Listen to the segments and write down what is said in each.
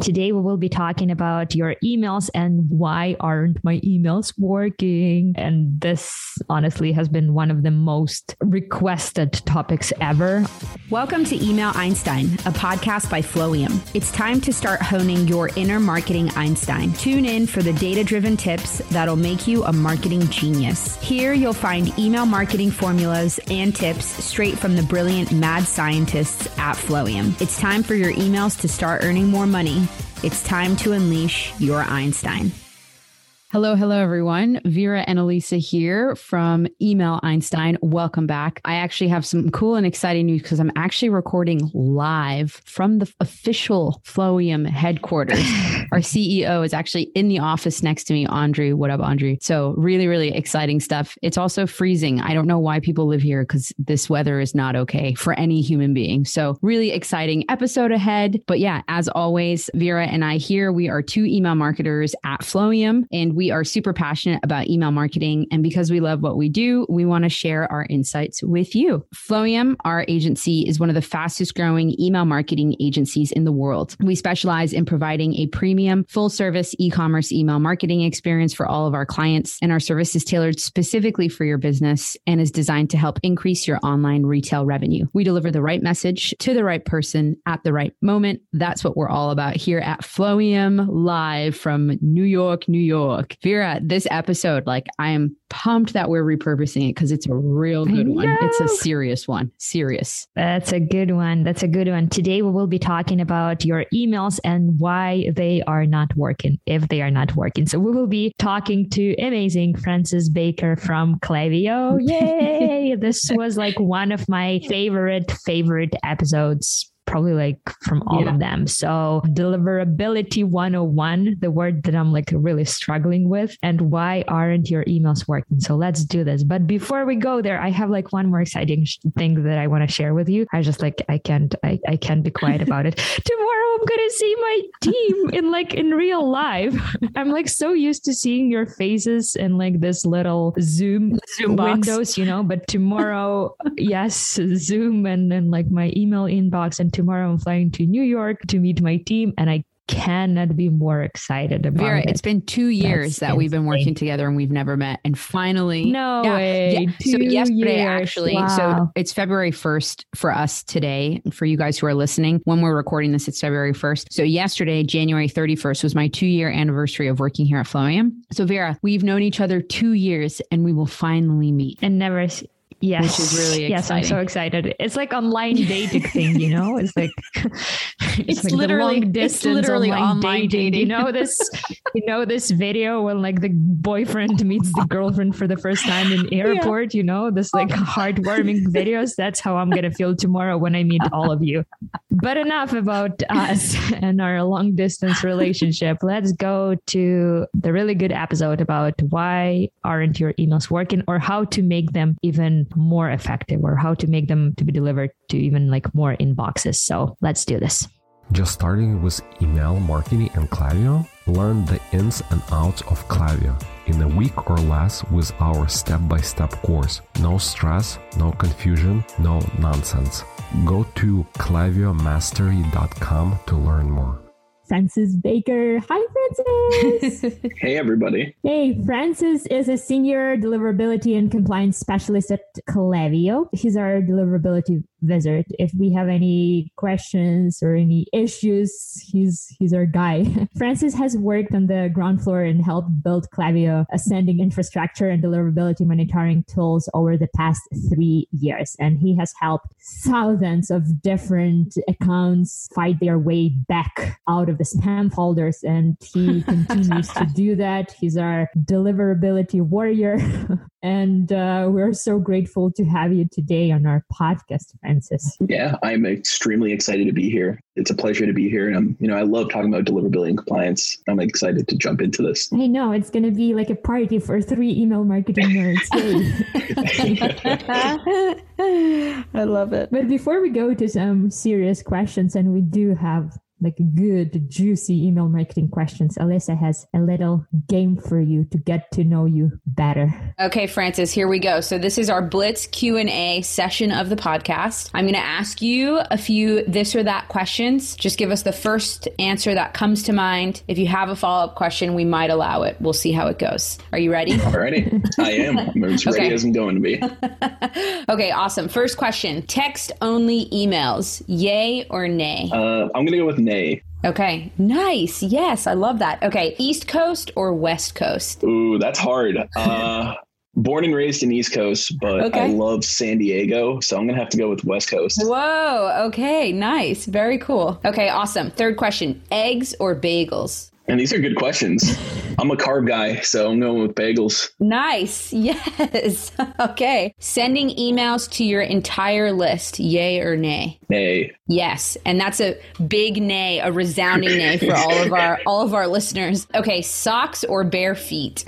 Today, we will be talking about your emails and why aren't my emails working? And this honestly has been one of the most requested topics ever. Welcome to Email Einstein, a podcast by Flowium. It's time to start honing your inner marketing Einstein. Tune in for the data driven tips that'll make you a marketing genius. Here, you'll find email marketing formulas and tips straight from the brilliant mad scientists at Flowium. It's time for your emails to start earning more money it's time to unleash your Einstein. Hello, hello, everyone. Vera and Elisa here from Email Einstein. Welcome back. I actually have some cool and exciting news because I'm actually recording live from the official Flowium headquarters. Our CEO is actually in the office next to me, Andre. What up, Andre? So, really, really exciting stuff. It's also freezing. I don't know why people live here because this weather is not okay for any human being. So, really exciting episode ahead. But yeah, as always, Vera and I here, we are two email marketers at Flowium and we are super passionate about email marketing. And because we love what we do, we want to share our insights with you. Flowium, our agency, is one of the fastest growing email marketing agencies in the world. We specialize in providing a premium, full service e commerce email marketing experience for all of our clients. And our service is tailored specifically for your business and is designed to help increase your online retail revenue. We deliver the right message to the right person at the right moment. That's what we're all about here at Flowium, live from New York, New York. Vera, this episode, like I am pumped that we're repurposing it because it's a real good one. It's a serious one. Serious. That's a good one. That's a good one. Today we will be talking about your emails and why they are not working, if they are not working. So we will be talking to amazing Francis Baker from Klaviyo. Yay! this was like one of my favorite, favorite episodes probably like from all yeah. of them. So deliverability 101, the word that I'm like really struggling with and why aren't your emails working? So let's do this. But before we go there, I have like one more exciting thing that I want to share with you. I just like, I can't, I, I can't be quiet about it. Tomorrow I'm to see my team in like in real life. I'm like so used to seeing your faces in like this little Zoom, Zoom windows, box. you know, but tomorrow, yes, Zoom and then like my email inbox and tomorrow I'm flying to New York to meet my team and I cannot be more excited about Vera, it. has been two years That's that insane. we've been working together and we've never met. And finally, no yeah, way. Yeah. So yesterday, years. actually, wow. so it's February 1st for us today. For you guys who are listening, when we're recording this, it's February 1st. So yesterday, January 31st, was my two year anniversary of working here at Flowium. So Vera, we've known each other two years and we will finally meet. And never Yes. Which is really exciting. Yes, I'm so excited. It's like online dating thing, you know? It's like it's, it's like literally distance it's literally online, online dating. dating. You know this you know this video when like the boyfriend meets the girlfriend for the first time in airport, yeah. you know, this like oh. heartwarming videos. That's how I'm gonna feel tomorrow when I meet all of you. But enough about us and our long distance relationship. Let's go to the really good episode about why aren't your emails working or how to make them even more effective or how to make them to be delivered to even like more inboxes. So let's do this. Just starting with email marketing and Klaviyo, learn the ins and outs of Klaviyo in a week or less with our step by step course. No stress, no confusion, no nonsense. Go to klaviyomastery.com to learn more. Francis Baker. Hi, Francis. hey, everybody. Hey, Francis is a senior deliverability and compliance specialist at Klaviyo. He's our deliverability visit. If we have any questions or any issues, he's he's our guy. Francis has worked on the ground floor and helped build Klaviyo ascending infrastructure and deliverability monitoring tools over the past three years. And he has helped thousands of different accounts fight their way back out of the spam folders. And he continues to do that. He's our deliverability warrior. And uh, we're so grateful to have you today on our podcast, Francis. Yeah, I'm extremely excited to be here. It's a pleasure to be here. And I'm, you know, I love talking about deliverability and compliance. I'm excited to jump into this. I know it's going to be like a party for three email marketing nerds. I love it. But before we go to some serious questions, and we do have like good, juicy email marketing questions, Alyssa has a little game for you to get to know you better. Okay, Francis, here we go. So this is our Blitz Q&A session of the podcast. I'm going to ask you a few this or that questions. Just give us the first answer that comes to mind. If you have a follow-up question, we might allow it. We'll see how it goes. Are you ready? Alrighty. I am. I'm as ready okay. as I'm going to be. okay, awesome. First question. Text only emails, yay or nay? Uh, I'm going to go with Okay. Nice. Yes, I love that. Okay. East Coast or West Coast? Ooh, that's hard. Uh, born and raised in East Coast, but okay. I love San Diego, so I'm gonna have to go with West Coast. Whoa. Okay. Nice. Very cool. Okay. Awesome. Third question: eggs or bagels? And these are good questions. I'm a carb guy, so I'm going with bagels. Nice. Yes. okay. Sending emails to your entire list, yay or nay? Nay. Yes. And that's a big nay, a resounding nay for all of our all of our listeners. Okay, socks or bare feet?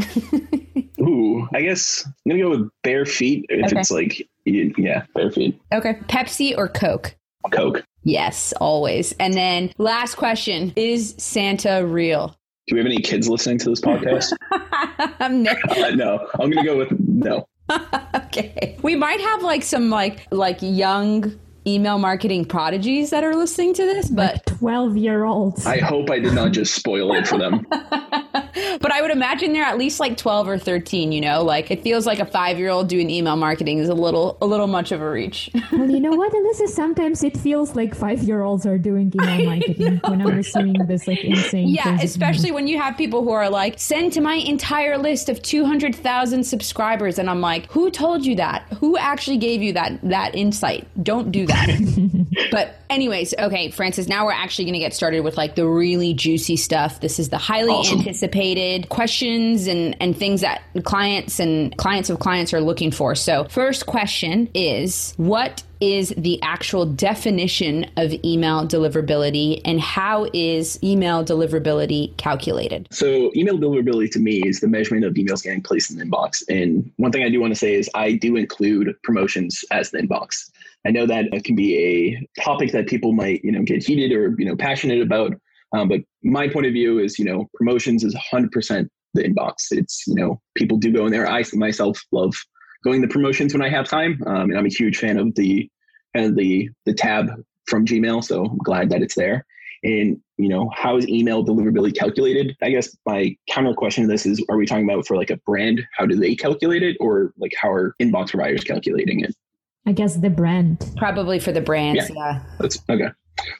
Ooh, I guess I'm gonna go with bare feet if okay. it's like yeah, bare feet. Okay. Pepsi or Coke? Coke. Yes, always. And then last question Is Santa real? Do we have any kids listening to this podcast? no. Uh, no. I'm going to go with no. okay. We might have like some like like young email marketing prodigies that are listening to this, but 12 year olds. I hope I did not just spoil it for them. but I would imagine they're at least like 12 or 13, you know, like it feels like a five year old doing email marketing is a little, a little much of a reach. well, you know what, Alyssa, sometimes it feels like five year olds are doing email marketing when I'm receiving this like insane. Yeah, especially when you have people who are like, send to my entire list of 200,000 subscribers. And I'm like, who told you that? Who actually gave you that, that insight? Don't do that. but anyways, okay, Francis, now we're actually going to get started with like the really juicy stuff. This is the highly awesome. anticipated questions and, and things that clients and clients of clients are looking for. So first question is what is the actual definition of email deliverability and how is email deliverability calculated? So, email deliverability to me is the measurement of emails getting placed in the inbox. And one thing I do want to say is I do include promotions as the inbox. I know that it can be a topic that people might, you know, get heated or, you know, passionate about. Um, but my point of view is, you know, promotions is 100% the inbox. It's, you know, people do go in there. I myself love going the promotions when I have time. Um, and I'm a huge fan of the kind of the the tab from Gmail. So I'm glad that it's there. And you know, how is email deliverability calculated? I guess my counter question to this is: Are we talking about for like a brand? How do they calculate it, or like how are inbox providers calculating it? I guess the brand. Probably for the brands. Yeah. yeah. That's okay.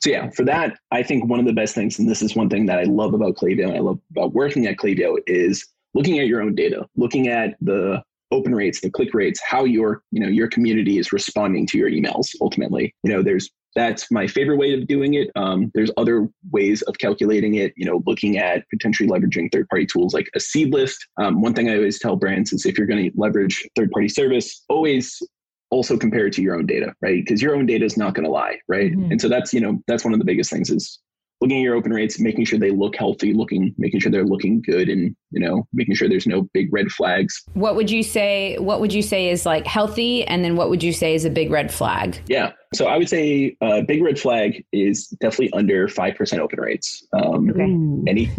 So yeah, for that, I think one of the best things, and this is one thing that I love about Klaviyo and I love about working at Klaviyo is looking at your own data, looking at the open rates, the click rates, how your, you know, your community is responding to your emails ultimately. You know, there's that's my favorite way of doing it. Um, there's other ways of calculating it, you know, looking at potentially leveraging third party tools like a seed list. Um, one thing I always tell brands is if you're going to leverage third party service, always also compare it to your own data, right? Because your own data is not going to lie, right? Mm-hmm. And so that's, you know, that's one of the biggest things is looking at your open rates, making sure they look healthy, looking, making sure they're looking good and, you know, making sure there's no big red flags. What would you say, what would you say is like healthy? And then what would you say is a big red flag? Yeah. So I would say a uh, big red flag is definitely under 5% open rates. Um, okay. Any,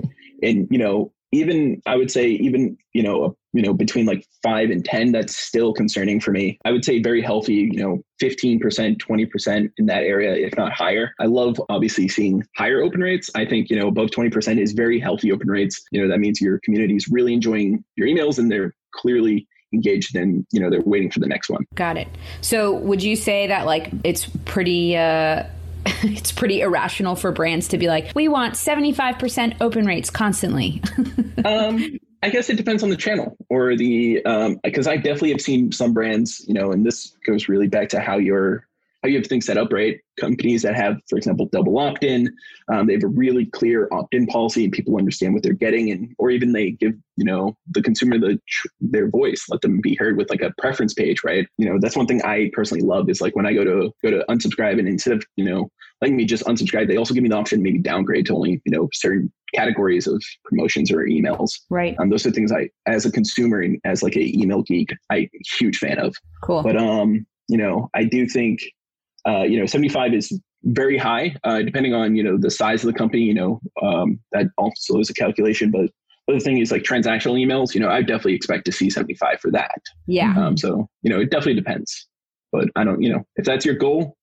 and, you know, even I would say even you know you know between like five and ten that's still concerning for me. I would say very healthy you know fifteen percent, twenty percent in that area if not higher. I love obviously seeing higher open rates. I think you know above twenty percent is very healthy open rates. You know that means your community is really enjoying your emails and they're clearly engaged and you know they're waiting for the next one got it so would you say that like it's pretty uh it's pretty irrational for brands to be like, we want 75% open rates constantly. um, I guess it depends on the channel or the, because um, I definitely have seen some brands, you know, and this goes really back to how your how you have things set up, right? Companies that have, for example, double opt-in, um, they have a really clear opt-in policy, and people understand what they're getting, and or even they give you know the consumer the their voice, let them be heard with like a preference page, right? You know, that's one thing I personally love is like when I go to go to unsubscribe, and instead of you know letting me just unsubscribe, they also give me the option maybe downgrade to only you know certain categories of promotions or emails. Right. Um, those are things I, as a consumer and as like a email geek, I huge fan of. Cool. But um, you know, I do think uh, you know, 75 is very high, uh, depending on, you know, the size of the company, you know, um, that also is a calculation. But the thing is like transactional emails, you know, I definitely expect to see 75 for that. Yeah. Um, so, you know, it definitely depends. But I don't, you know, if that's your goal,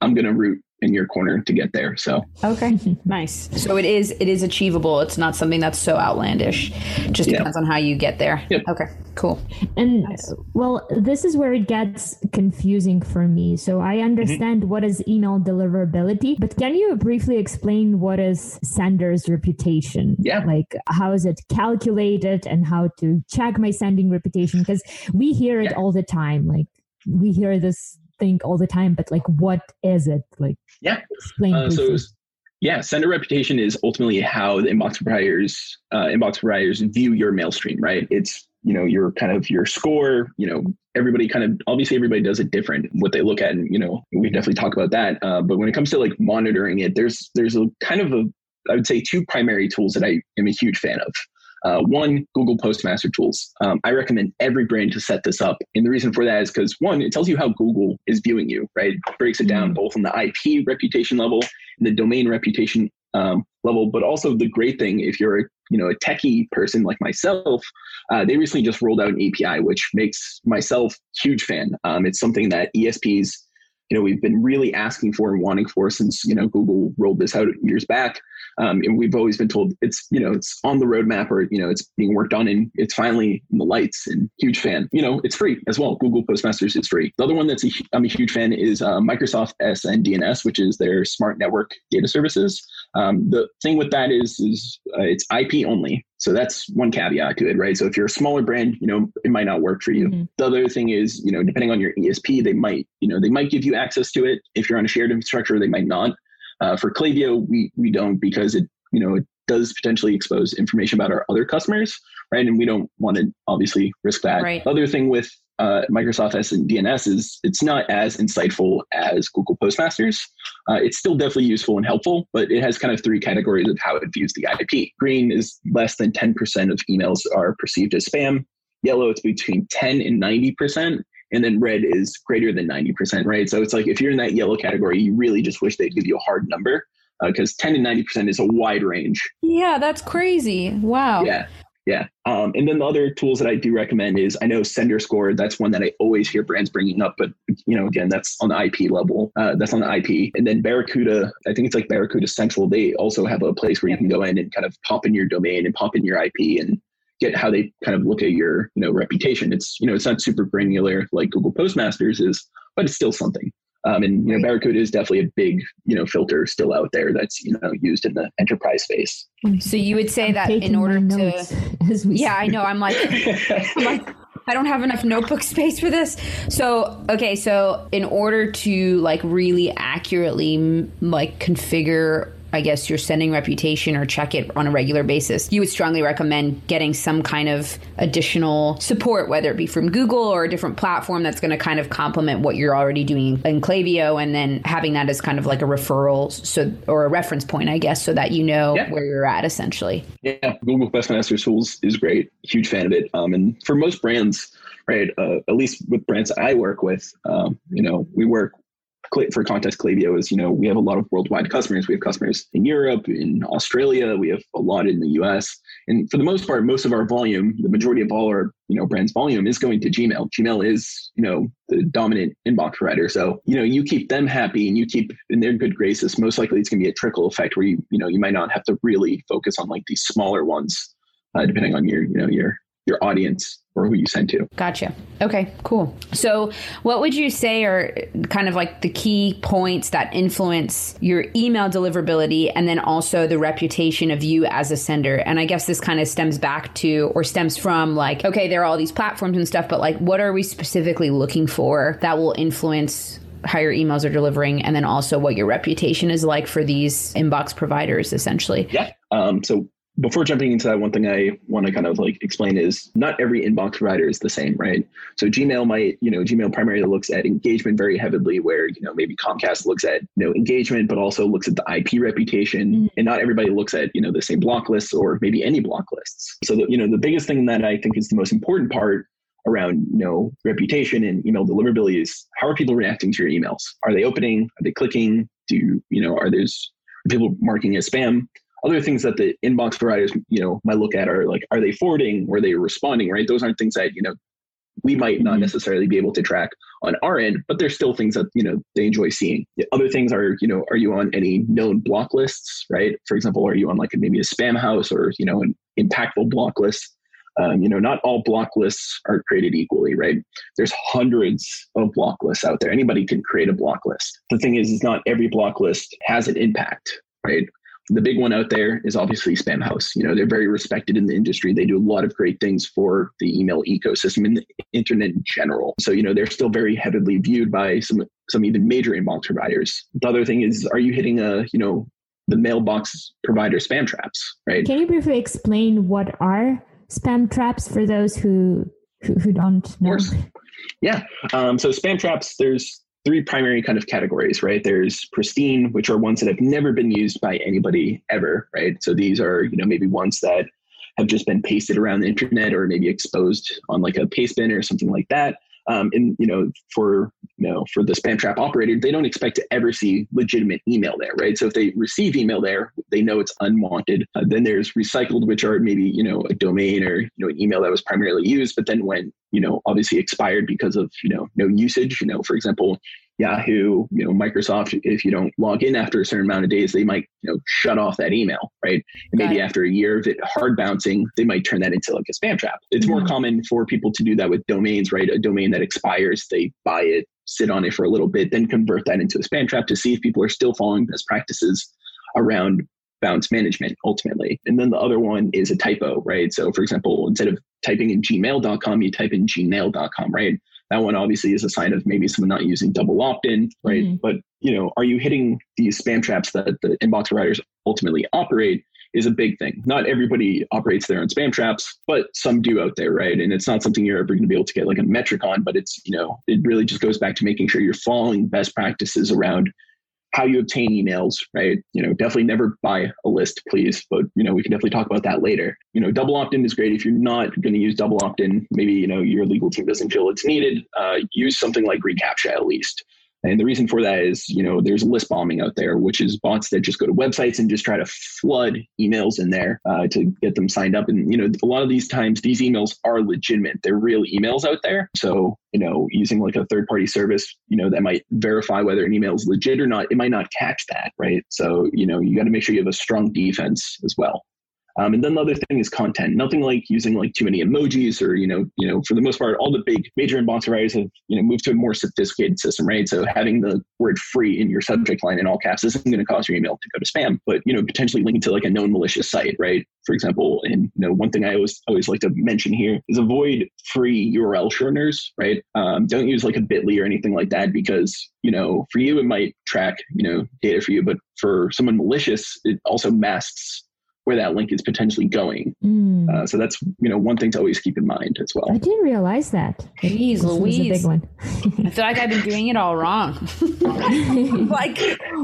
I'm going to root in your corner to get there. So okay, nice. So it is it is achievable. It's not something that's so outlandish. Just yeah. depends on how you get there. Yep. Okay, cool. And nice. well, this is where it gets confusing for me. So I understand mm-hmm. what is email deliverability, but can you briefly explain what is sender's reputation? Yeah. Like how is it calculated and how to check my sending reputation? Because we hear it yeah. all the time. Like we hear this think all the time, but like, what is it? Like, yeah. Explain. Uh, so, yeah, sender reputation is ultimately how the inbox providers, uh, inbox providers view your mail stream, right? It's you know your kind of your score. You know, everybody kind of obviously everybody does it different. What they look at, and you know, we definitely talk about that. Uh, but when it comes to like monitoring it, there's there's a kind of a I would say two primary tools that I am a huge fan of. Uh, one, Google Postmaster tools. Um, I recommend every brand to set this up. And the reason for that is because one, it tells you how Google is viewing you, right? It breaks it down mm-hmm. both on the IP reputation level and the domain reputation um, level. But also the great thing, if you're a you know a techie person like myself, uh, they recently just rolled out an API, which makes myself huge fan. Um, it's something that ESPs you know we've been really asking for and wanting for since you know Google rolled this out years back. Um, and we've always been told it's you know it's on the roadmap or you know it's being worked on and it's finally in the lights. And huge fan. You know it's free as well. Google Postmasters is free. The other one that's I'm a huge fan is uh, Microsoft SNDS, which is their smart network data services. Um, the thing with that is is uh, it's IP only. So that's one caveat to it, right? So if you're a smaller brand, you know, it might not work for you. Mm-hmm. The other thing is, you know, depending on your ESP, they might, you know, they might give you access to it. If you're on a shared infrastructure, they might not. Uh, for Klaviyo, we we don't because it, you know, it does potentially expose information about our other customers, right? And we don't want to obviously risk that. Right. Other thing with uh, Microsoft SNDS is it's not as insightful as Google Postmasters. Uh, it's still definitely useful and helpful, but it has kind of three categories of how it views the IP. Green is less than 10% of emails are perceived as spam. Yellow, it's between 10 and 90%. And then red is greater than 90%, right? So it's like if you're in that yellow category, you really just wish they'd give you a hard number because uh, 10 and 90% is a wide range. Yeah, that's crazy. Wow. Yeah. Yeah. Um, and then the other tools that I do recommend is I know SenderScore. That's one that I always hear brands bringing up, but you know, again, that's on the IP level. Uh, that's on the IP. And then Barracuda, I think it's like Barracuda Central. They also have a place where you can go in and kind of pop in your domain and pop in your IP and get how they kind of look at your you know reputation. It's you know it's not super granular like Google Postmasters is, but it's still something. Um, and you know, Barracuda is definitely a big you know filter still out there that's you know used in the enterprise space. So you would say I'm that in order to, yeah, I know. I'm like, I'm like, I don't have enough notebook space for this. So okay, so in order to like really accurately like configure I guess, your sending reputation or check it on a regular basis, you would strongly recommend getting some kind of additional support, whether it be from Google or a different platform that's going to kind of complement what you're already doing in Klaviyo, and then having that as kind of like a referral, so or a reference point, I guess, so that you know yeah. where you're at essentially. Yeah, Google Postmaster Tools is great. Huge fan of it. Um, and for most brands, right, uh, at least with brands I work with, um, you know, we work for context, Klaviyo is, you know, we have a lot of worldwide customers. We have customers in Europe, in Australia. We have a lot in the US. And for the most part, most of our volume, the majority of all our, you know, brands volume is going to Gmail. Gmail is, you know, the dominant inbox provider. So, you know, you keep them happy and you keep in their good graces, most likely it's going to be a trickle effect where you, you know, you might not have to really focus on like these smaller ones, uh, depending on your, you know, your, your audience or who you send to. Gotcha. Okay, cool. So, what would you say are kind of like the key points that influence your email deliverability and then also the reputation of you as a sender? And I guess this kind of stems back to or stems from like, okay, there are all these platforms and stuff, but like, what are we specifically looking for that will influence how your emails are delivering, and then also what your reputation is like for these inbox providers, essentially. Yeah. Um, so before jumping into that, one thing I want to kind of like explain is not every inbox provider is the same, right? So Gmail might, you know, Gmail primarily looks at engagement very heavily, where you know maybe Comcast looks at you know engagement, but also looks at the IP reputation, mm-hmm. and not everybody looks at you know the same block lists or maybe any block lists. So the, you know the biggest thing that I think is the most important part around you know reputation and email deliverability is how are people reacting to your emails? Are they opening? Are they clicking? Do you, you know are there's people marking as spam? Other things that the inbox providers you know might look at are like are they forwarding? Or are they responding right? Those aren't things that you know we might not mm-hmm. necessarily be able to track on our end but there's still things that you know they enjoy seeing. The other things are you know are you on any known block lists right? For example are you on like maybe a Spamhaus or you know an impactful block list? Um, you know not all block lists are created equally right? There's hundreds of block lists out there. Anybody can create a block list. The thing is is not every block list has an impact right the big one out there is obviously Spamhaus. You know, they're very respected in the industry. They do a lot of great things for the email ecosystem and the internet in general. So, you know, they're still very heavily viewed by some some even major inbox providers. The other thing is, are you hitting a, you know, the mailbox provider spam traps, right? Can you briefly explain what are spam traps for those who who, who don't know? Yeah. Um, so spam traps, there's three primary kind of categories, right? There's pristine, which are ones that have never been used by anybody ever, right? So these are, you know, maybe ones that have just been pasted around the internet or maybe exposed on like a paste bin or something like that. Um, and you know, for you know, for the spam trap operator, they don't expect to ever see legitimate email there, right? So if they receive email there, they know it's unwanted. Uh, then there's recycled, which are maybe you know a domain or you know an email that was primarily used, but then when you know obviously expired because of you know no usage. You know, for example, Yahoo, you know, Microsoft, if you don't log in after a certain amount of days, they might, you know, shut off that email, right? And maybe it. after a year of it hard bouncing, they might turn that into like a spam trap. It's mm-hmm. more common for people to do that with domains, right? A domain that expires, they buy it, sit on it for a little bit, then convert that into a spam trap to see if people are still following best practices around bounce management ultimately. And then the other one is a typo, right? So for example, instead of typing in gmail.com, you type in gmail.com, right? That one obviously is a sign of maybe someone not using double opt-in, right? Mm-hmm. But you know, are you hitting these spam traps that the inbox providers ultimately operate? Is a big thing. Not everybody operates their own spam traps, but some do out there, right? And it's not something you're ever going to be able to get like a metric on, but it's, you know, it really just goes back to making sure you're following best practices around how you obtain emails, right? You know, definitely never buy a list, please. But you know, we can definitely talk about that later. You know, double opt-in is great if you're not going to use double opt-in. Maybe you know your legal team doesn't feel it's needed. Uh, use something like reCAPTCHA at least. And the reason for that is, you know, there's list bombing out there, which is bots that just go to websites and just try to flood emails in there uh, to get them signed up. And, you know, a lot of these times, these emails are legitimate. They're real emails out there. So, you know, using like a third party service, you know, that might verify whether an email is legit or not, it might not catch that, right? So, you know, you got to make sure you have a strong defense as well. Um, and then the other thing is content. Nothing like using like too many emojis or you know you know for the most part all the big major inbox writers have you know moved to a more sophisticated system, right? So having the word free in your subject line in all caps isn't going to cause your email to go to spam, but you know potentially linking to like a known malicious site, right? For example, and you know one thing I always always like to mention here is avoid free URL shorteners, right? Um, don't use like a Bitly or anything like that because you know for you it might track you know data for you, but for someone malicious it also masks where that link is potentially going. Mm. Uh, so that's you know one thing to always keep in mind as well. I didn't realize that. Jeez, Louise, big one. I feel like I've been doing it all wrong. like,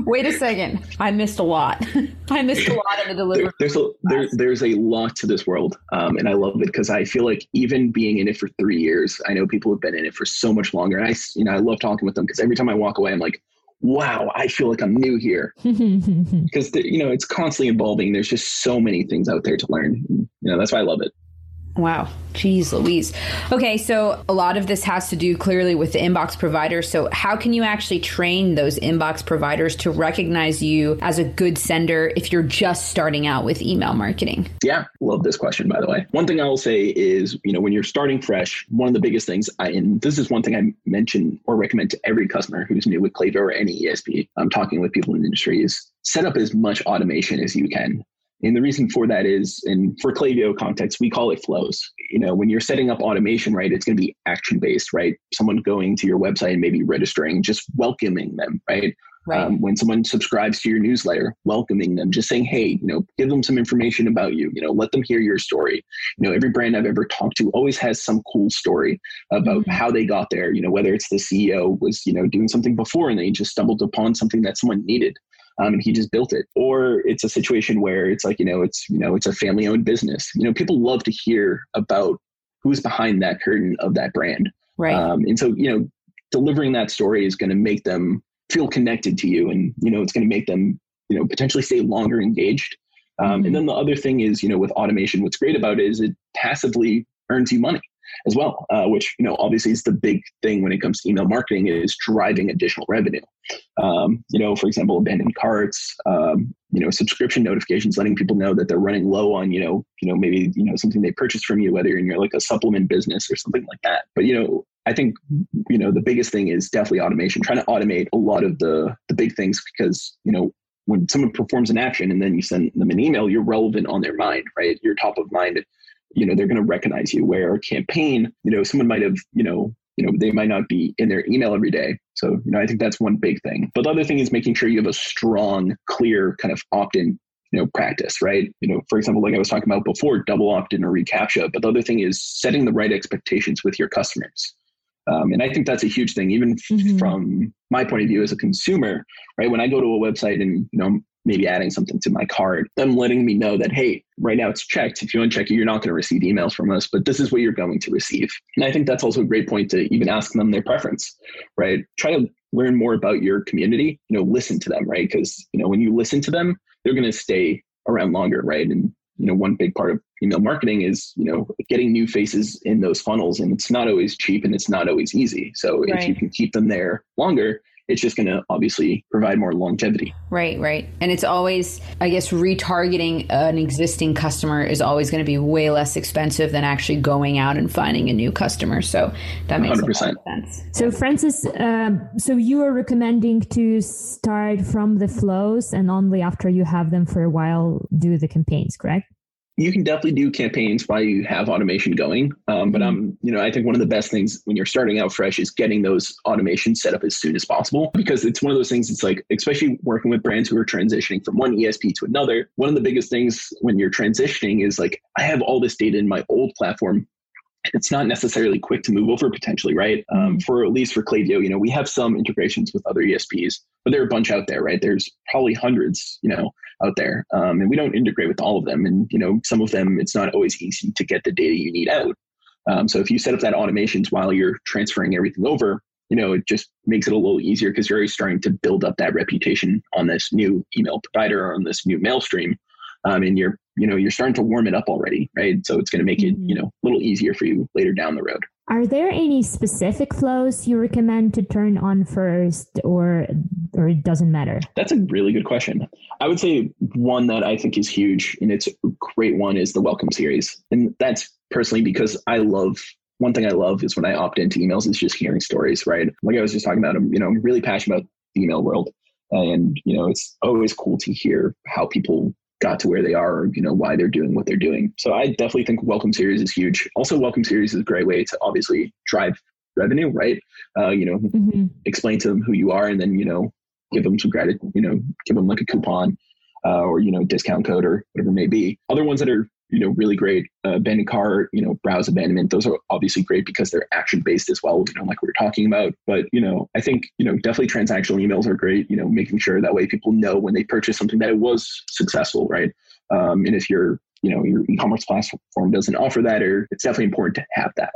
wait a second, I missed a lot. I missed a lot of the delivery. There, there's a there, there's a lot to this world, um, and I love it because I feel like even being in it for three years, I know people have been in it for so much longer. And I you know I love talking with them because every time I walk away, I'm like wow, I feel like I'm new here because you know it's constantly evolving. There's just so many things out there to learn. You know, that's why I love it. Wow. Jeez Louise. Okay, so a lot of this has to do clearly with the inbox providers. So, how can you actually train those inbox providers to recognize you as a good sender if you're just starting out with email marketing? Yeah, love this question, by the way. One thing I will say is, you know, when you're starting fresh, one of the biggest things, I, and this is one thing I mention or recommend to every customer who's new with Klaviyo or any ESP, I'm talking with people in the industry, is set up as much automation as you can And the reason for that is, and for Klaviyo context, we call it flows. You know, when you're setting up automation, right, it's going to be action based, right? Someone going to your website and maybe registering, just welcoming them, right? Right. Um, when someone subscribes to your newsletter, welcoming them, just saying, hey, you know, give them some information about you, you know, let them hear your story. You know, every brand I've ever talked to always has some cool story about mm-hmm. how they got there. You know, whether it's the CEO was, you know, doing something before and they just stumbled upon something that someone needed. Um, and he just built it. Or it's a situation where it's like, you know, it's, you know, it's a family owned business. You know, people love to hear about who's behind that curtain of that brand. Right. Um, and so, you know, delivering that story is going to make them feel connected to you and you know it's going to make them you know potentially stay longer engaged um, mm-hmm. and then the other thing is you know with automation what's great about it is it passively earns you money as well uh, which you know obviously is the big thing when it comes to email marketing is driving additional revenue um, you know for example abandoned carts um, you know subscription notifications letting people know that they're running low on you know you know maybe you know something they purchased from you whether you're like a supplement business or something like that but you know I think you know the biggest thing is definitely automation. Trying to automate a lot of the the big things because you know when someone performs an action and then you send them an email, you're relevant on their mind, right? You're top of mind. You know they're going to recognize you. Where a campaign, you know, someone might have you know you know they might not be in their email every day. So you know I think that's one big thing. But the other thing is making sure you have a strong, clear kind of opt-in you know practice right you know for example like i was talking about before double opt-in or recaptcha but the other thing is setting the right expectations with your customers um, and I think that's a huge thing, even mm-hmm. from my point of view as a consumer, right? When I go to a website and, you know, maybe mm-hmm. adding something to my card, them letting me know that, hey, right now it's checked. If you uncheck it, you're not going to receive emails from us, but this is what you're going to receive. And I think that's also a great point to even ask them their preference, right? Try to learn more about your community, you know, listen to them, right? Because, you know, when you listen to them, they're going to stay around longer, right? And you know one big part of email marketing is you know getting new faces in those funnels and it's not always cheap and it's not always easy so right. if you can keep them there longer it's just going to obviously provide more longevity. Right, right. And it's always, I guess, retargeting an existing customer is always going to be way less expensive than actually going out and finding a new customer. So that makes 100%. sense. So, Francis, um, so you are recommending to start from the flows and only after you have them for a while do the campaigns, correct? You can definitely do campaigns while you have automation going. Um, but um, you know, I think one of the best things when you're starting out fresh is getting those automations set up as soon as possible because it's one of those things. It's like, especially working with brands who are transitioning from one ESP to another. One of the biggest things when you're transitioning is like, I have all this data in my old platform. It's not necessarily quick to move over potentially, right? Um, mm-hmm. for at least for Klaviyo, you know, we have some integrations with other ESPs, but there are a bunch out there, right? There's probably hundreds, you know, out there. Um, and we don't integrate with all of them. And, you know, some of them, it's not always easy to get the data you need out. Um, so if you set up that automations while you're transferring everything over, you know, it just makes it a little easier because you're already starting to build up that reputation on this new email provider or on this new mail stream. Um, and you're, you know, you're starting to warm it up already, right? So it's going to make it, you mm-hmm. know, a little easier for you later down the road. Are there any specific flows you recommend to turn on first or or it doesn't matter? That's a really good question. I would say one that I think is huge and it's a great one is the welcome series. And that's personally because I love one thing I love is when I opt into emails is just hearing stories, right? Like I was just talking about, I'm, you know, I'm really passionate about the email world. And, you know, it's always cool to hear how people got to where they are, or, you know, why they're doing what they're doing. So I definitely think Welcome Series is huge. Also, Welcome Series is a great way to obviously drive revenue, right? Uh, you know, mm-hmm. explain to them who you are, and then you know, give them some credit. You know, give them like a coupon uh, or you know, discount code or whatever it may be. Other ones that are you know really great uh, abandoned cart you know browse abandonment. Those are obviously great because they're action based as well you know like we were talking about. But you know i think you know definitely transactional emails are great you know making sure that way people know when they purchase something that it was successful right? Um, and if your you know your e-commerce platform doesn't offer that or it's definitely important to have that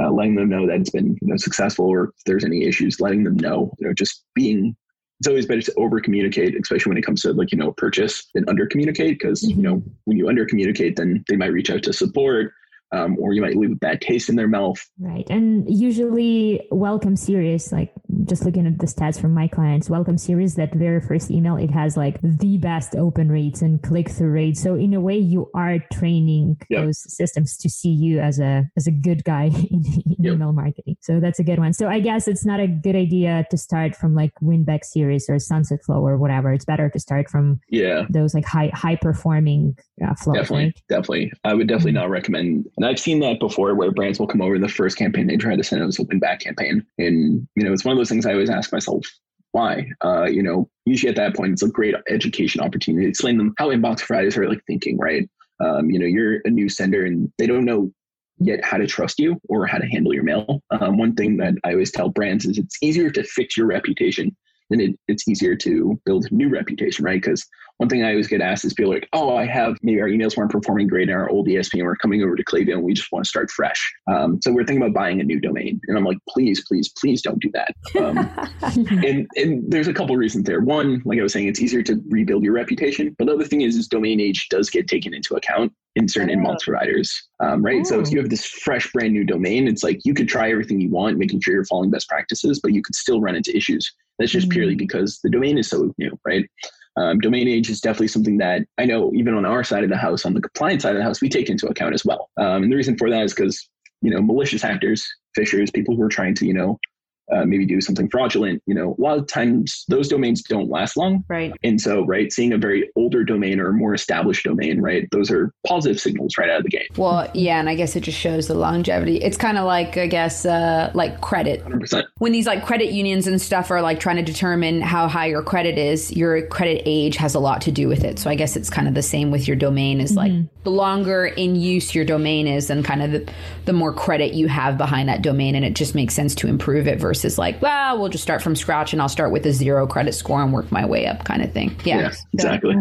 uh, letting them know that it's been you know successful or if there's any issues letting them know you know just being it's always better to over communicate, especially when it comes to like, you know, purchase than under communicate. Cause, mm-hmm. you know, when you under communicate, then they might reach out to support um, or you might leave a bad taste in their mouth. Right. And usually, welcome series, like just looking at the stats from my clients, welcome series, that very first email, it has like the best open rates and click through rates. So in a way, you are training yep. those systems to see you as a as a good guy in, in yep. email marketing. So that's a good one. So I guess it's not a good idea to start from like Winback series or Sunset Flow or whatever. It's better to start from yeah those like high high performing uh, flows. Definitely, right? definitely. I would definitely mm-hmm. not recommend. And I've seen that before, where brands will come over the first campaign they try to send out us open back campaign, and you know it's one of those things I always ask myself. Why? Uh, you know, usually at that point, it's a great education opportunity. To explain them how inbox providers are like thinking, right? Um, you know, you're a new sender and they don't know yet how to trust you or how to handle your mail. Um, one thing that I always tell brands is it's easier to fix your reputation than it, it's easier to build new reputation, right? Because one thing I always get asked is people like, oh, I have maybe our emails weren't performing great in our old ESP and we're coming over to Klaviyo and we just want to start fresh. Um, so we're thinking about buying a new domain. And I'm like, please, please, please don't do that. Um, and, and there's a couple reasons there. One, like I was saying, it's easier to rebuild your reputation. But the other thing is, is domain age does get taken into account in certain oh. inbox providers, um, right? Oh. So if you oh. have this fresh, brand new domain, it's like you could try everything you want, making sure you're following best practices, but you could still run into issues. That's just mm-hmm. purely because the domain is so new, right? Um, domain age is definitely something that I know even on our side of the house, on the compliance side of the house, we take into account as well. Um, and the reason for that is because, you know, malicious actors, phishers, people who are trying to, you know, uh, maybe do something fraudulent, you know, a lot of times those domains don't last long. Right. And so, right, seeing a very older domain or a more established domain, right, those are positive signals right out of the gate. Well, yeah. And I guess it just shows the longevity. It's kind of like, I guess, uh, like credit. 100%. When these like credit unions and stuff are like trying to determine how high your credit is, your credit age has a lot to do with it. So I guess it's kind of the same with your domain is mm-hmm. like the longer in use your domain is, and kind of the, the more credit you have behind that domain. And it just makes sense to improve it versus versus like, well, we'll just start from scratch and I'll start with a zero credit score and work my way up kind of thing. Yeah, yeah exactly.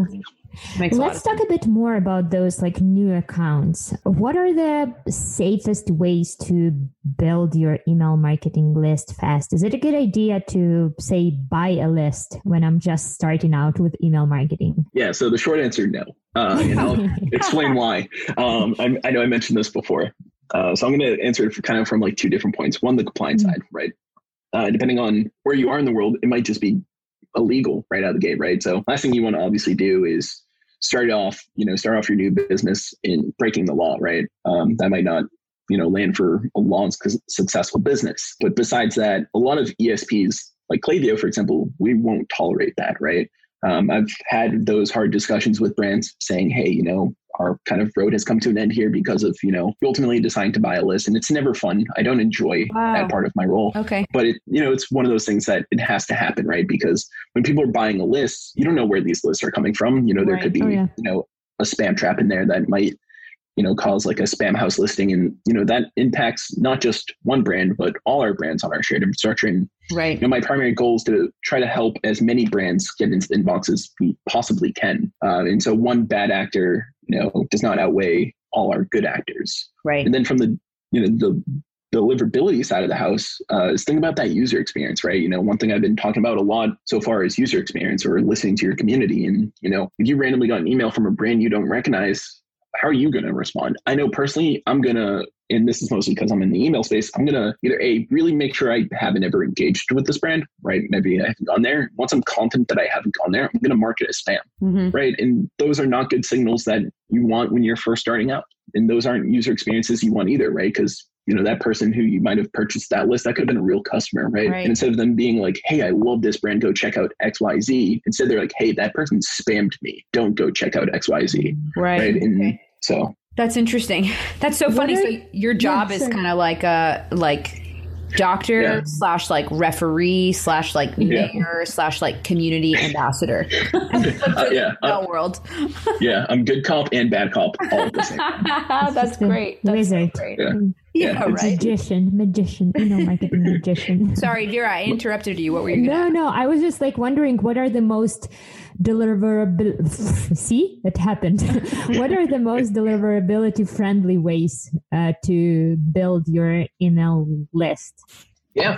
Let's talk a bit more about those like new accounts. What are the safest ways to build your email marketing list fast? Is it a good idea to say buy a list when I'm just starting out with email marketing? Yeah. So the short answer, no. Uh, and I'll explain why. Um, I, I, know I mentioned this before. Uh, so I'm going to answer it kind of from like two different points. One, the compliance mm-hmm. side, right? Uh, depending on where you are in the world, it might just be illegal right out of the gate, right? So last thing you want to obviously do is start off, you know, start off your new business in breaking the law, right? Um, that might not, you know, land for a long successful business. But besides that, a lot of ESPs like Klaviyo, for example, we won't tolerate that, right? Um, I've had those hard discussions with brands saying, hey, you know, our kind of road has come to an end here because of you know ultimately deciding to buy a list and it's never fun i don't enjoy wow. that part of my role okay but it you know it's one of those things that it has to happen right because when people are buying a list you don't know where these lists are coming from you know there right. could be oh, yeah. you know a spam trap in there that might you know cause like a Spamhaus listing. And you know that impacts not just one brand but all our brands on our shared infrastructure. And right. you know my primary goal is to try to help as many brands get into the inbox as we possibly can. Uh, and so one bad actor you know does not outweigh all our good actors. Right. And then from the you know the deliverability side of the house uh, is think about that user experience right? You know one thing i've been talking about a lot so far is user experience or listening to your community. And you know if you randomly got an email from a brand you don't recognize how are you going to respond? I know personally, I'm going to, and this is mostly because I'm in the email space, I'm going to either A, really make sure I haven't ever engaged with this brand, right? Maybe I haven't gone there. Once I'm confident that I haven't gone there, I'm going to mark it as spam, mm-hmm. right? And those are not good signals that you want when you're first starting out. And those aren't user experiences you want either, right? Because you know that person who you might have purchased that list that could have been a real customer right? right? and instead of them being like hey i love this brand go check out xyz instead they're like hey that person spammed me don't go check out xyz right, right? and okay. So that's interesting. That's so funny. so your job yeah, is kind of like a like doctor yeah. slash like referee slash like mayor yeah. slash like community ambassador. uh, yeah, uh, world. yeah, I'm good cop and bad cop all at the same time. That's great. That's Wizard. great. Yeah. Yeah, right. Magician, magician, you know, marketing magician. Sorry, Vera, I interrupted you. What were you? No, no, I was just like wondering what are the most deliverable see it happened. What are the most deliverability friendly ways uh, to build your email list yeah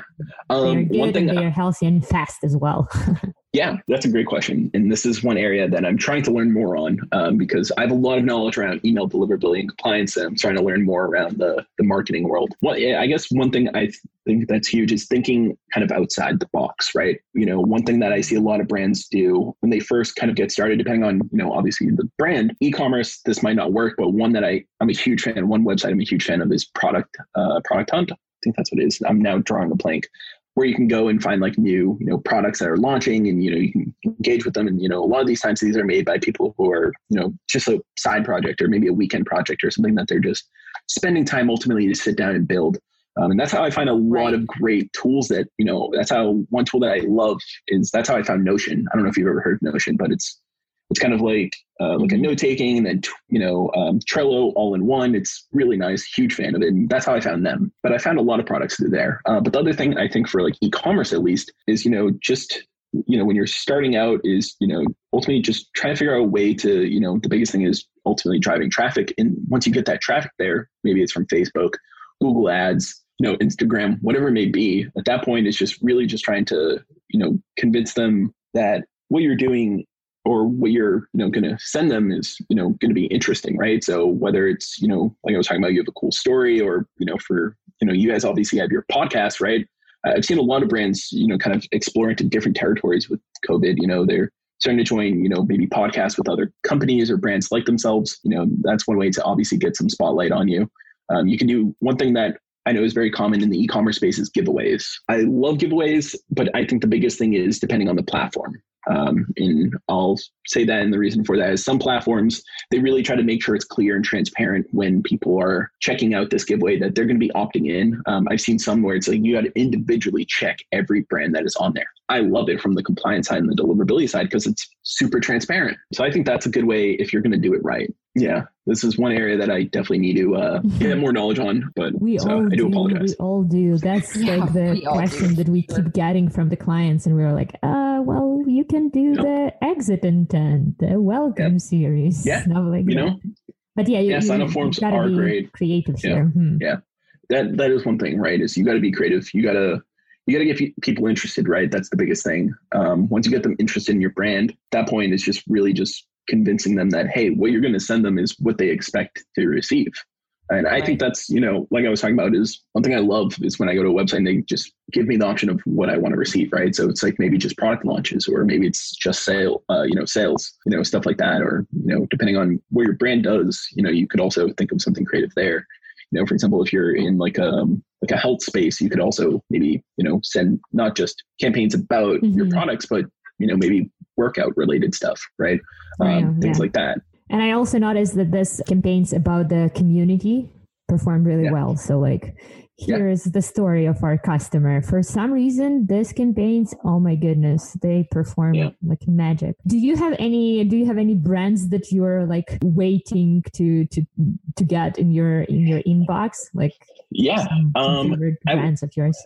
um, one thing and they're healthy and fast as well Yeah, that's a great question. And this is one area that I'm trying to learn more on um, because I have a lot of knowledge around email deliverability and compliance. And I'm trying to learn more around the, the marketing world. Well, yeah, I guess one thing I think that's huge is thinking kind of outside the box, right? You know, one thing that I see a lot of brands do when they first kind of get started, depending on, you know, obviously the brand, e-commerce, this might not work, but one that I, I'm a huge fan, one website I'm a huge fan of is product, uh, product hunt think that's what it is. I'm now drawing a blank where you can go and find like new you know products that are launching and you know you can engage with them and you know a lot of these times these are made by people who are you know just a side project or maybe a weekend project or something that they're just spending time ultimately to sit down and build um, and that's how i find a lot right. of great tools that you know that's how one tool that i love is that's how i found notion i don't know if you've ever heard of notion but it's it's kind of like uh, like a mm-hmm. note taking and then you know um, Trello all in one. It's really nice. Huge fan of it. And that's how I found them. But I found a lot of products through there. Uh, but the other thing I think for like e-commerce at least is you know just you know when you're starting out is you know ultimately just trying to figure out a way to you know the biggest thing is ultimately driving traffic. And once you get that traffic there, maybe it's from Facebook, Google Ads, you know Instagram, whatever it may be. At that point, it's just really just trying to you know convince them that what you're doing or what you're you know going to send them is you know going to be interesting right so whether it's you know like i was talking about you have a cool story or you know for you know you guys obviously have your podcast right i've seen a lot of brands you know kind of explore into different territories with covid you know they're starting to join you know maybe podcasts with other companies or brands like themselves you know that's one way to obviously get some spotlight on you um, you can do one thing that I know is very common in the e-commerce space is giveaways. I love giveaways, but I think the biggest thing is depending on the platform. Um, and I'll say that, and the reason for that is some platforms they really try to make sure it's clear and transparent when people are checking out this giveaway that they're going to be opting in. Um, I've seen some where it's like you got to individually check every brand that is on there. I love it from the compliance side and the deliverability side because it's super transparent. So I think that's a good way if you're going to do it right. Yeah, this is one area that I definitely need to uh, get more knowledge on. But we so all I do, apologize. We all do. That's yeah, like the question that we keep getting from the clients, and we are like, uh, well, you can do yep. the exit intent, the welcome yep. series, yeah, stuff like you that. know. But yeah, you, yeah, sign up forms are great. Creative yeah. here. Hmm. Yeah, that that is one thing, right? Is you got to be creative. You got to you got to get people interested, right? That's the biggest thing. Um, once you get them interested in your brand, that point is just really just convincing them that hey, what you're going to send them is what they expect to receive. And. I think that's, you know, like I was talking about, is one thing I love is when I go to a website and they just give me the option of what I want to receive, right? So it's like maybe just product launches, or maybe it's just sale, uh, you know, sales, you know, stuff like that, or you know, depending on what your brand does, you know, you could also think of something creative there. You know, for example, if you're in like a um, like a health space, you could also maybe you know send not just campaigns about mm-hmm. your products, but you know maybe workout related stuff, right? Um, things yeah. like that. And I also noticed that this campaigns about the community performed really yeah. well. So like here's yeah. the story of our customer. For some reason, this campaigns, oh my goodness, they perform yeah. like magic. Do you have any do you have any brands that you're like waiting to to to get in your in your inbox? Like yeah, um, brands I, of yours.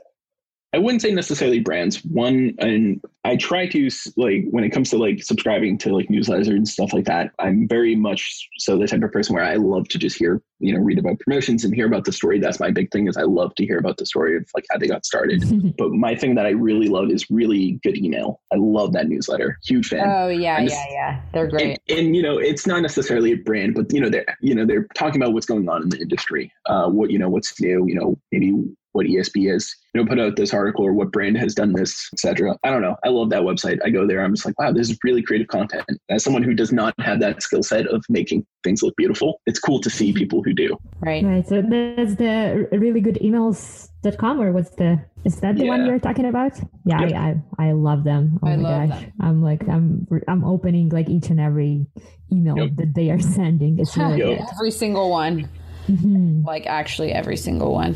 I wouldn't say necessarily brands. One, and I try to like when it comes to like subscribing to like newsletters and stuff like that. I'm very much so the type of person where I love to just hear, you know, read about promotions and hear about the story. That's my big thing. Is I love to hear about the story of like how they got started. but my thing that I really love is really good email. I love that newsletter. Huge fan. Oh yeah, yeah, yeah. They're great. And, and, you know, it's not necessarily a brand, but you know, they're you know they're talking about what's going on in the industry. Uh, what you know, what's new. You know, maybe what ESP has, you know, put out this article or what brand has done this, etc. I don't know. I love that website. I go there. I'm just like, wow, this is really creative content. As someone who does not have that skill set of making things look beautiful, it's cool to see people who do. Right. Right. So that's the really good emails.com or what's the is that the yeah. one you're talking about? Yeah, yep. I, I, I love them. Oh I my gosh. Them. I'm like I'm I'm opening like each and every email yep. that they are sending. It's really yep. every single one. Mm-hmm. Like actually every single one.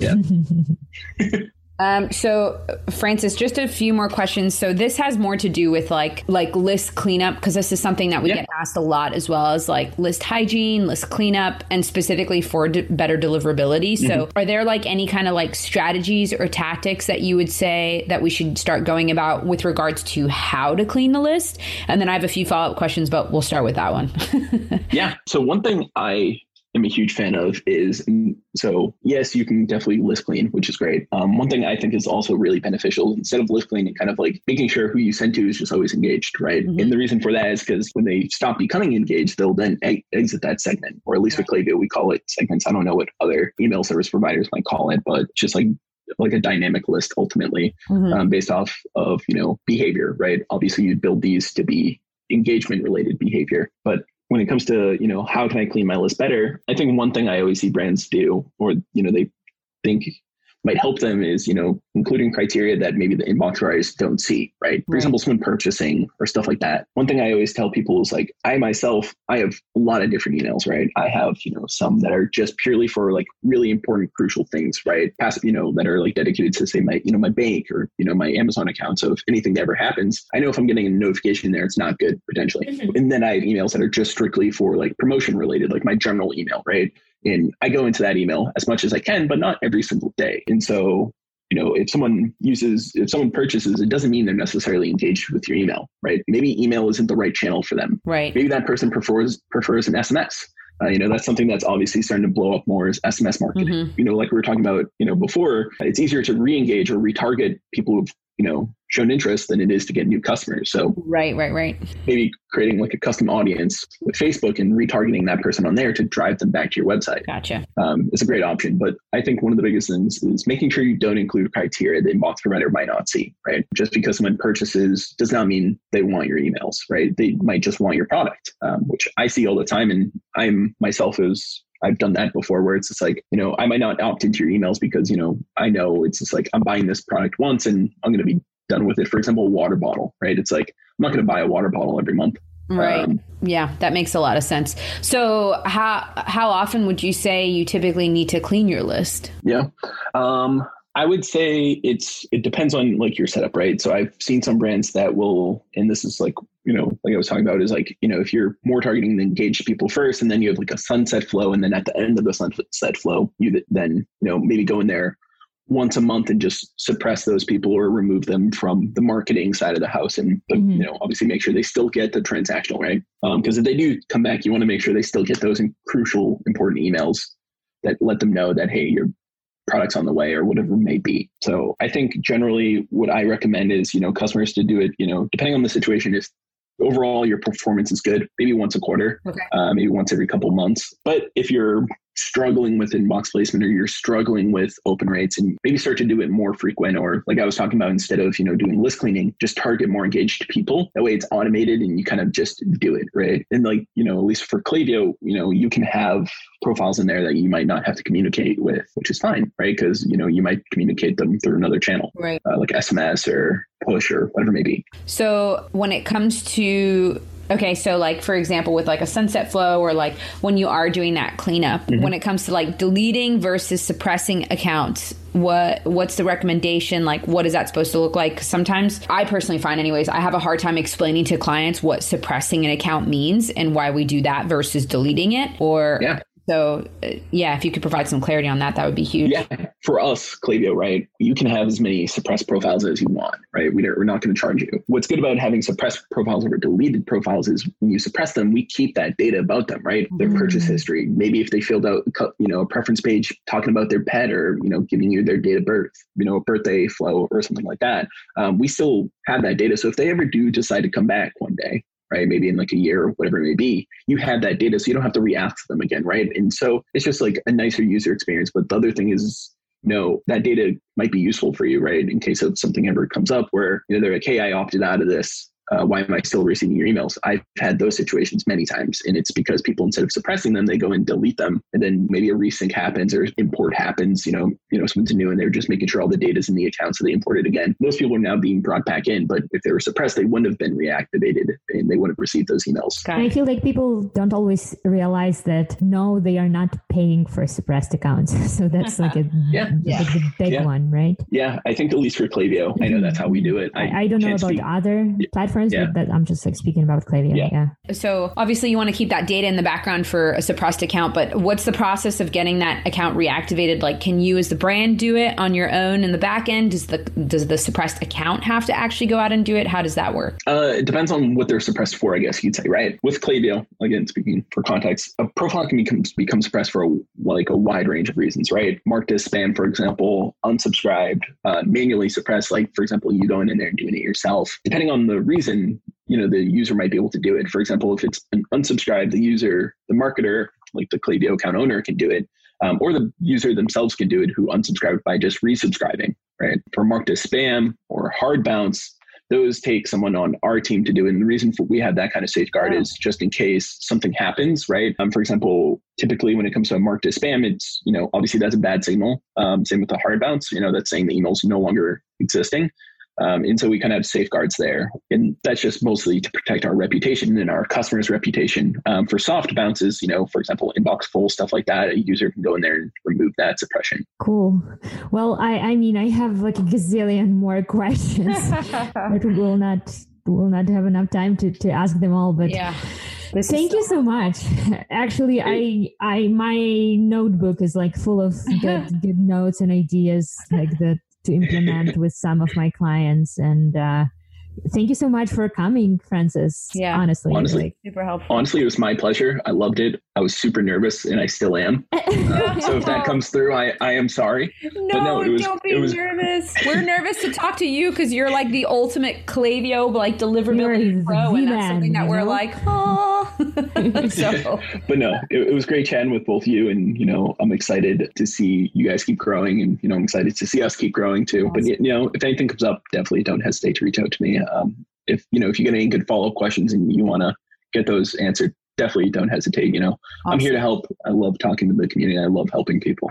Yeah. Um, so Francis, just a few more questions. So this has more to do with like like list cleanup because this is something that we yeah. get asked a lot, as well as like list hygiene, list cleanup, and specifically for d- better deliverability. So mm-hmm. are there like any kind of like strategies or tactics that you would say that we should start going about with regards to how to clean the list? And then I have a few follow up questions, but we'll start with that one. yeah. So one thing I am a huge fan of is so yes, you can definitely list clean, which is great. Um, one thing I think is also really beneficial instead of list clean and kind of like making sure who you send to is just always engaged, right? Mm-hmm. And the reason for that is because when they stop becoming engaged, they'll then exit that segment, or at least with Klaviyo, we call it segments. I don't know what other email service providers might call it, but just like like a dynamic list ultimately mm-hmm. um, based off of you know behavior right obviously you build these to be engagement related behavior but when it comes to you know how can i clean my list better? I think one thing i always see brands do or you know they think might help them is, you know, including criteria that maybe the inbox providers don't see, right? For right. example, someone purchasing or stuff like that. One thing I always tell people is like, I myself, I have a lot of different emails, right? I have, you know, some that are just purely for like really important, crucial things, right? Passive, you know, that are like dedicated to say my, you know, my bank or, you know, my Amazon account. So if anything that ever happens, I know if I'm getting a notification there, it's not good potentially. Mm-hmm. And then I have emails that are just strictly for like promotion related, like my general email, right? And I go into that email as much as I can, but not every single day. And so, you know, if someone uses, if someone purchases, it doesn't mean they're necessarily engaged with your email, right? Maybe email isn't the right channel for them. Right. Maybe that person prefers prefers an SMS. Uh, you know, that's something that's obviously starting to blow up more is SMS marketing. Mm-hmm. You know, like we were talking about, you know, before, it's easier to re-engage or retarget people who've you know shown interest than it is to get new customers. So right right right. maybe creating like a custom audience with facebook and retargeting that person on there to drive them back to your website gotcha. um, it's a great option. But i think one of the biggest things is making sure you don't include criteria the inbox provider might not see right? Just because someone purchases does not mean they want your emails right? They might just want your product um, which i see all the time. And i'm myself as I've done that before where it's just like, you know, I might not opt into your emails because, you know, I know it's just like I'm buying this product once and I'm going to be done with it. For example, a water bottle, right? It's like, I'm not going to buy a water bottle every month. Right. Um, yeah, that makes a lot of sense. So, how how often would you say you typically need to clean your list? Yeah. Um, I would say it's it depends on like your setup, right? So I've seen some brands that will, and this is like you know, like I was talking about, is like you know if you're more targeting the engaged people first, and then you have like a sunset flow, and then at the end of the sunset flow, you then you know maybe go in there once a month and just suppress those people or remove them from the marketing side of the house, and but mm-hmm. you know obviously make sure they still get the transactional right, because um, if they do come back, you want to make sure they still get those crucial important emails that let them know that hey, you're products on the way or whatever it may be. So I think generally what I recommend is, you know, customers to do it, you know, depending on the situation, if overall your performance is good, maybe once a quarter, okay. uh, maybe once every couple months. But if you're struggling with inbox placement or you're struggling with open rates and maybe start to do it more frequent or like I was talking about instead of you know doing list cleaning just target more engaged people. That way it's automated and you kind of just do it right? And like you know at least for Klaviyo you know you can have profiles in there that you might not have to communicate with which is fine right? Because you know you might communicate them through another channel right. uh, like SMS or push or whatever it may be. So when it comes to Okay, so like for example, with like a sunset flow or like when you are doing that cleanup, mm-hmm. when it comes to like deleting versus suppressing accounts, what what's the recommendation? Like, what is that supposed to look like? Sometimes I personally find, anyways, I have a hard time explaining to clients what suppressing an account means and why we do that versus deleting it. Or yeah. So, uh, yeah, if you could provide some clarity on that, that would be huge. Yeah, for us, Klaviyo, right? You can have as many suppressed profiles as you want, right? We are not going to charge you. What's good about having suppressed profiles over deleted profiles is when you suppress them, we keep that data about them, right? Their mm. purchase history. Maybe if they filled out, you know, a preference page talking about their pet or you know, giving you their date of birth, you know, a birthday flow or something like that, um, we still have that data. So if they ever do decide to come back one day, right? Maybe in like a year or whatever it may be, you have that data so you don't have to re-ask them again, right? And so it's just like a nicer user experience. But the other thing is, know, that data might be useful for you, right? In case of something ever comes up where, you know, they're like, hey, I opted out of this uh, why am I still receiving your emails? I've had those situations many times, and it's because people instead of suppressing them, they go and delete them, and then maybe a resync happens or import happens. You know, you know, someone's new and they're just making sure all the data is in the account, so they import it again. Those people are now being brought back in, but if they were suppressed, they wouldn't have been reactivated, and they wouldn't have received those emails. I feel like people don't always realize that no, they are not paying for suppressed accounts, so that's like a yeah, yeah. Like the big yeah. one, right? Yeah, I think at least for Klaviyo, I know that's how we do it. I, I don't know about speak. other platforms yeah. but that I'm just like speaking about Klaviyo. Yeah. yeah. So obviously you want to keep that data in the background for a suppressed account, but what's the process of getting that account reactivated? Like, can you as the brand do it on your own in the back end? Does the does the suppressed account have to actually go out and do it? How does that work? Uh, it depends on what they're suppressed for, I guess you'd say, right? With Klaviyo, again, speaking for context, a profile can become become suppressed for a, like a wide range of reasons, right? Marked as spam, for example, unsubscribed, uh, manually suppressed, like for example, you going in there and doing it yourself. Depending on the reason, you know the user might be able to do it. For example, if it's an unsubscribed, the user, the marketer, like the Klaviyo account owner, can do it, um, or the user themselves can do it who unsubscribed by just resubscribing. Right for marked as spam or hard bounce, those take someone on our team to do it. And the reason for we have that kind of safeguard wow. is just in case something happens, right? Um, for example, typically when it comes to a marked as spam, it's, you know, obviously that's a bad signal. Um, same with the hard bounce, you know, that's saying the email's no longer existing. Um, and so we kind of have safeguards there. And that's just mostly to protect our reputation and our customers' reputation. Um, for soft bounces, you know, for example, inbox full, stuff like that, a user can go in there and remove that suppression. Cool. Well, I, I mean, I have like a gazillion more questions, but we will not will not have enough time to, to ask them all. But yeah. This Thank you so much. Actually, I I my notebook is like full of good, good notes and ideas like that to implement with some of my clients. And uh, thank you so much for coming francis. Yeah. Honestly. Honestly like, super helpful. honestly it was my pleasure. I loved it i was super nervous and i still am. Uh, so if that comes through i i am sorry. No, no was, don't be was... nervous. We're nervous to talk to you because you're like the ultimate Klaviyo, like deliverability pro and that's something that we're like oh so but no it, it was great chatting with both you and you know i'm excited to see you guys keep growing and you know i'm excited to see us keep growing too. Awesome. but you know if anything comes up definitely don't hesitate to reach out to me. Um, if you know if you get any good follow up questions and you want to get those answered, definitely don't hesitate. You know, awesome. I'm here to help. I love talking to the community. I love helping people.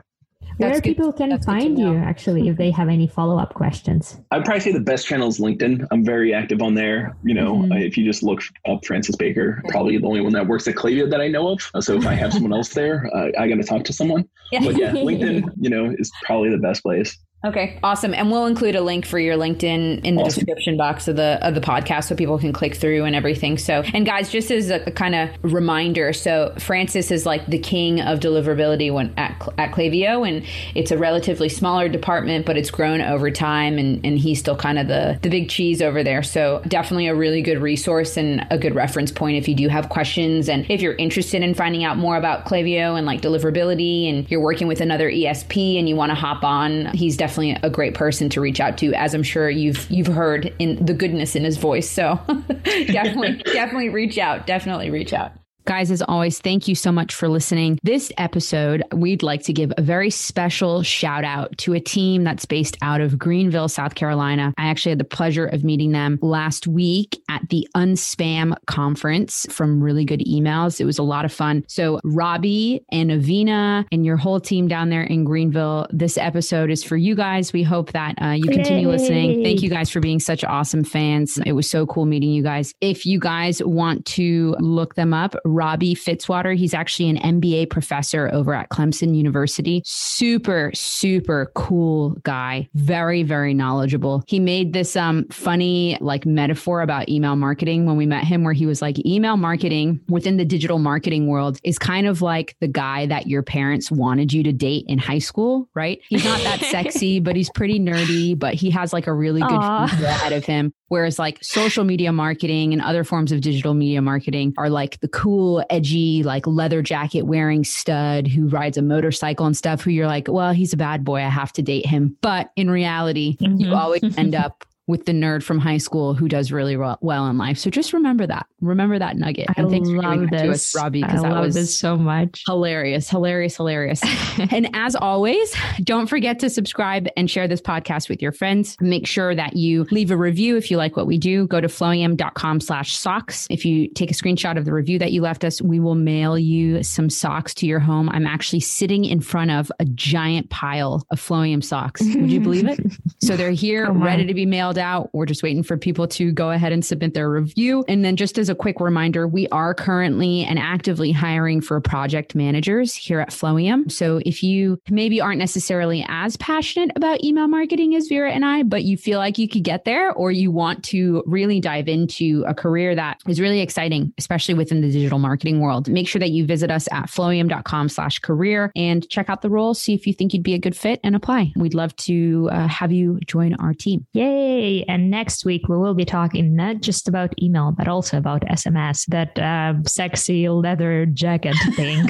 Where people can That's find you actually if they have any follow up questions. I'd probably say the best channel is LinkedIn. I'm very active on there. You know, mm-hmm. if you just look up Francis Baker, probably the only one that works at Klaviyo that I know of. So if I have someone else there, uh, I got to talk to someone. Yeah. But yeah, LinkedIn, you know, is probably the best place. Okay, awesome. And we'll include a link for your LinkedIn in the awesome. description box of the of the podcast so people can click through and everything. So, and guys, just as a, a kind of reminder, so Francis is like the king of deliverability when at at Klaviyo, and it's a relatively smaller department, but it's grown over time, and and he's still kind of the the big cheese over there. So, definitely a really good resource and a good reference point if you do have questions and if you're interested in finding out more about Klaviyo and like deliverability, and you're working with another ESP and you want to hop on, he's definitely definitely a great person to reach out to, as I'm sure you've you've heard in the goodness in his voice. So definitely, definitely reach out. Definitely reach out. Guys, as always, thank you so much for listening. This episode, we'd like to give a very special shout out to a team that's based out of Greenville, South Carolina. I actually had the pleasure of meeting them last week at the Unspam conference from Really Good Emails. It was a lot of fun. So, Robbie and Avina and your whole team down there in Greenville, this episode is for you guys. We hope that uh, you continue Yay. listening. Thank you guys for being such awesome fans. It was so cool meeting you guys. If you guys want to look them up, Robbie Fitzwater. He's actually an MBA professor over at Clemson University. Super, super cool guy. Very, very knowledgeable. He made this um, funny like metaphor about email marketing when we met him, where he was like, email marketing within the digital marketing world is kind of like the guy that your parents wanted you to date in high school, right? He's not that sexy, but he's pretty nerdy, but he has like a really good future ahead of him. Whereas like social media marketing and other forms of digital media marketing are like the cool, edgy, like leather jacket wearing stud who rides a motorcycle and stuff, who you're like, well, he's a bad boy. I have to date him. But in reality, mm-hmm. you always end up with the nerd from high school who does really well in life. So just remember that. Remember that nugget. I and thanks for giving this. to us, Robbie, because that was this so much. Hilarious, hilarious, hilarious. and as always, don't forget to subscribe and share this podcast with your friends. Make sure that you leave a review if you like what we do. Go to flowium.com slash socks. If you take a screenshot of the review that you left us, we will mail you some socks to your home. I'm actually sitting in front of a giant pile of Flowium socks. Would you believe it? so they're here, oh ready to be mailed out. We're just waiting for people to go ahead and submit their review. And then, just as a quick reminder, we are currently and actively hiring for project managers here at Flowium. So if you maybe aren't necessarily as passionate about email marketing as Vera and I, but you feel like you could get there or you want to really dive into a career that is really exciting, especially within the digital marketing world, make sure that you visit us at flowium.com slash career and check out the role, see if you think you'd be a good fit and apply. We'd love to uh, have you join our team. Yay. And next week, we will be talking not just about email, but also about SMS, that uh, sexy leather jacket thing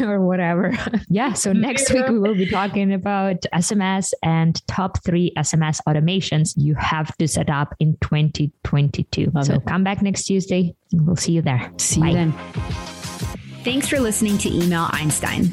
or whatever. yeah. So next week, we will be talking about SMS and top three SMS automations you have to set up in 2022. Love so it. come back next Tuesday. And we'll see you there. See Bye. you then. Thanks for listening to Email Einstein.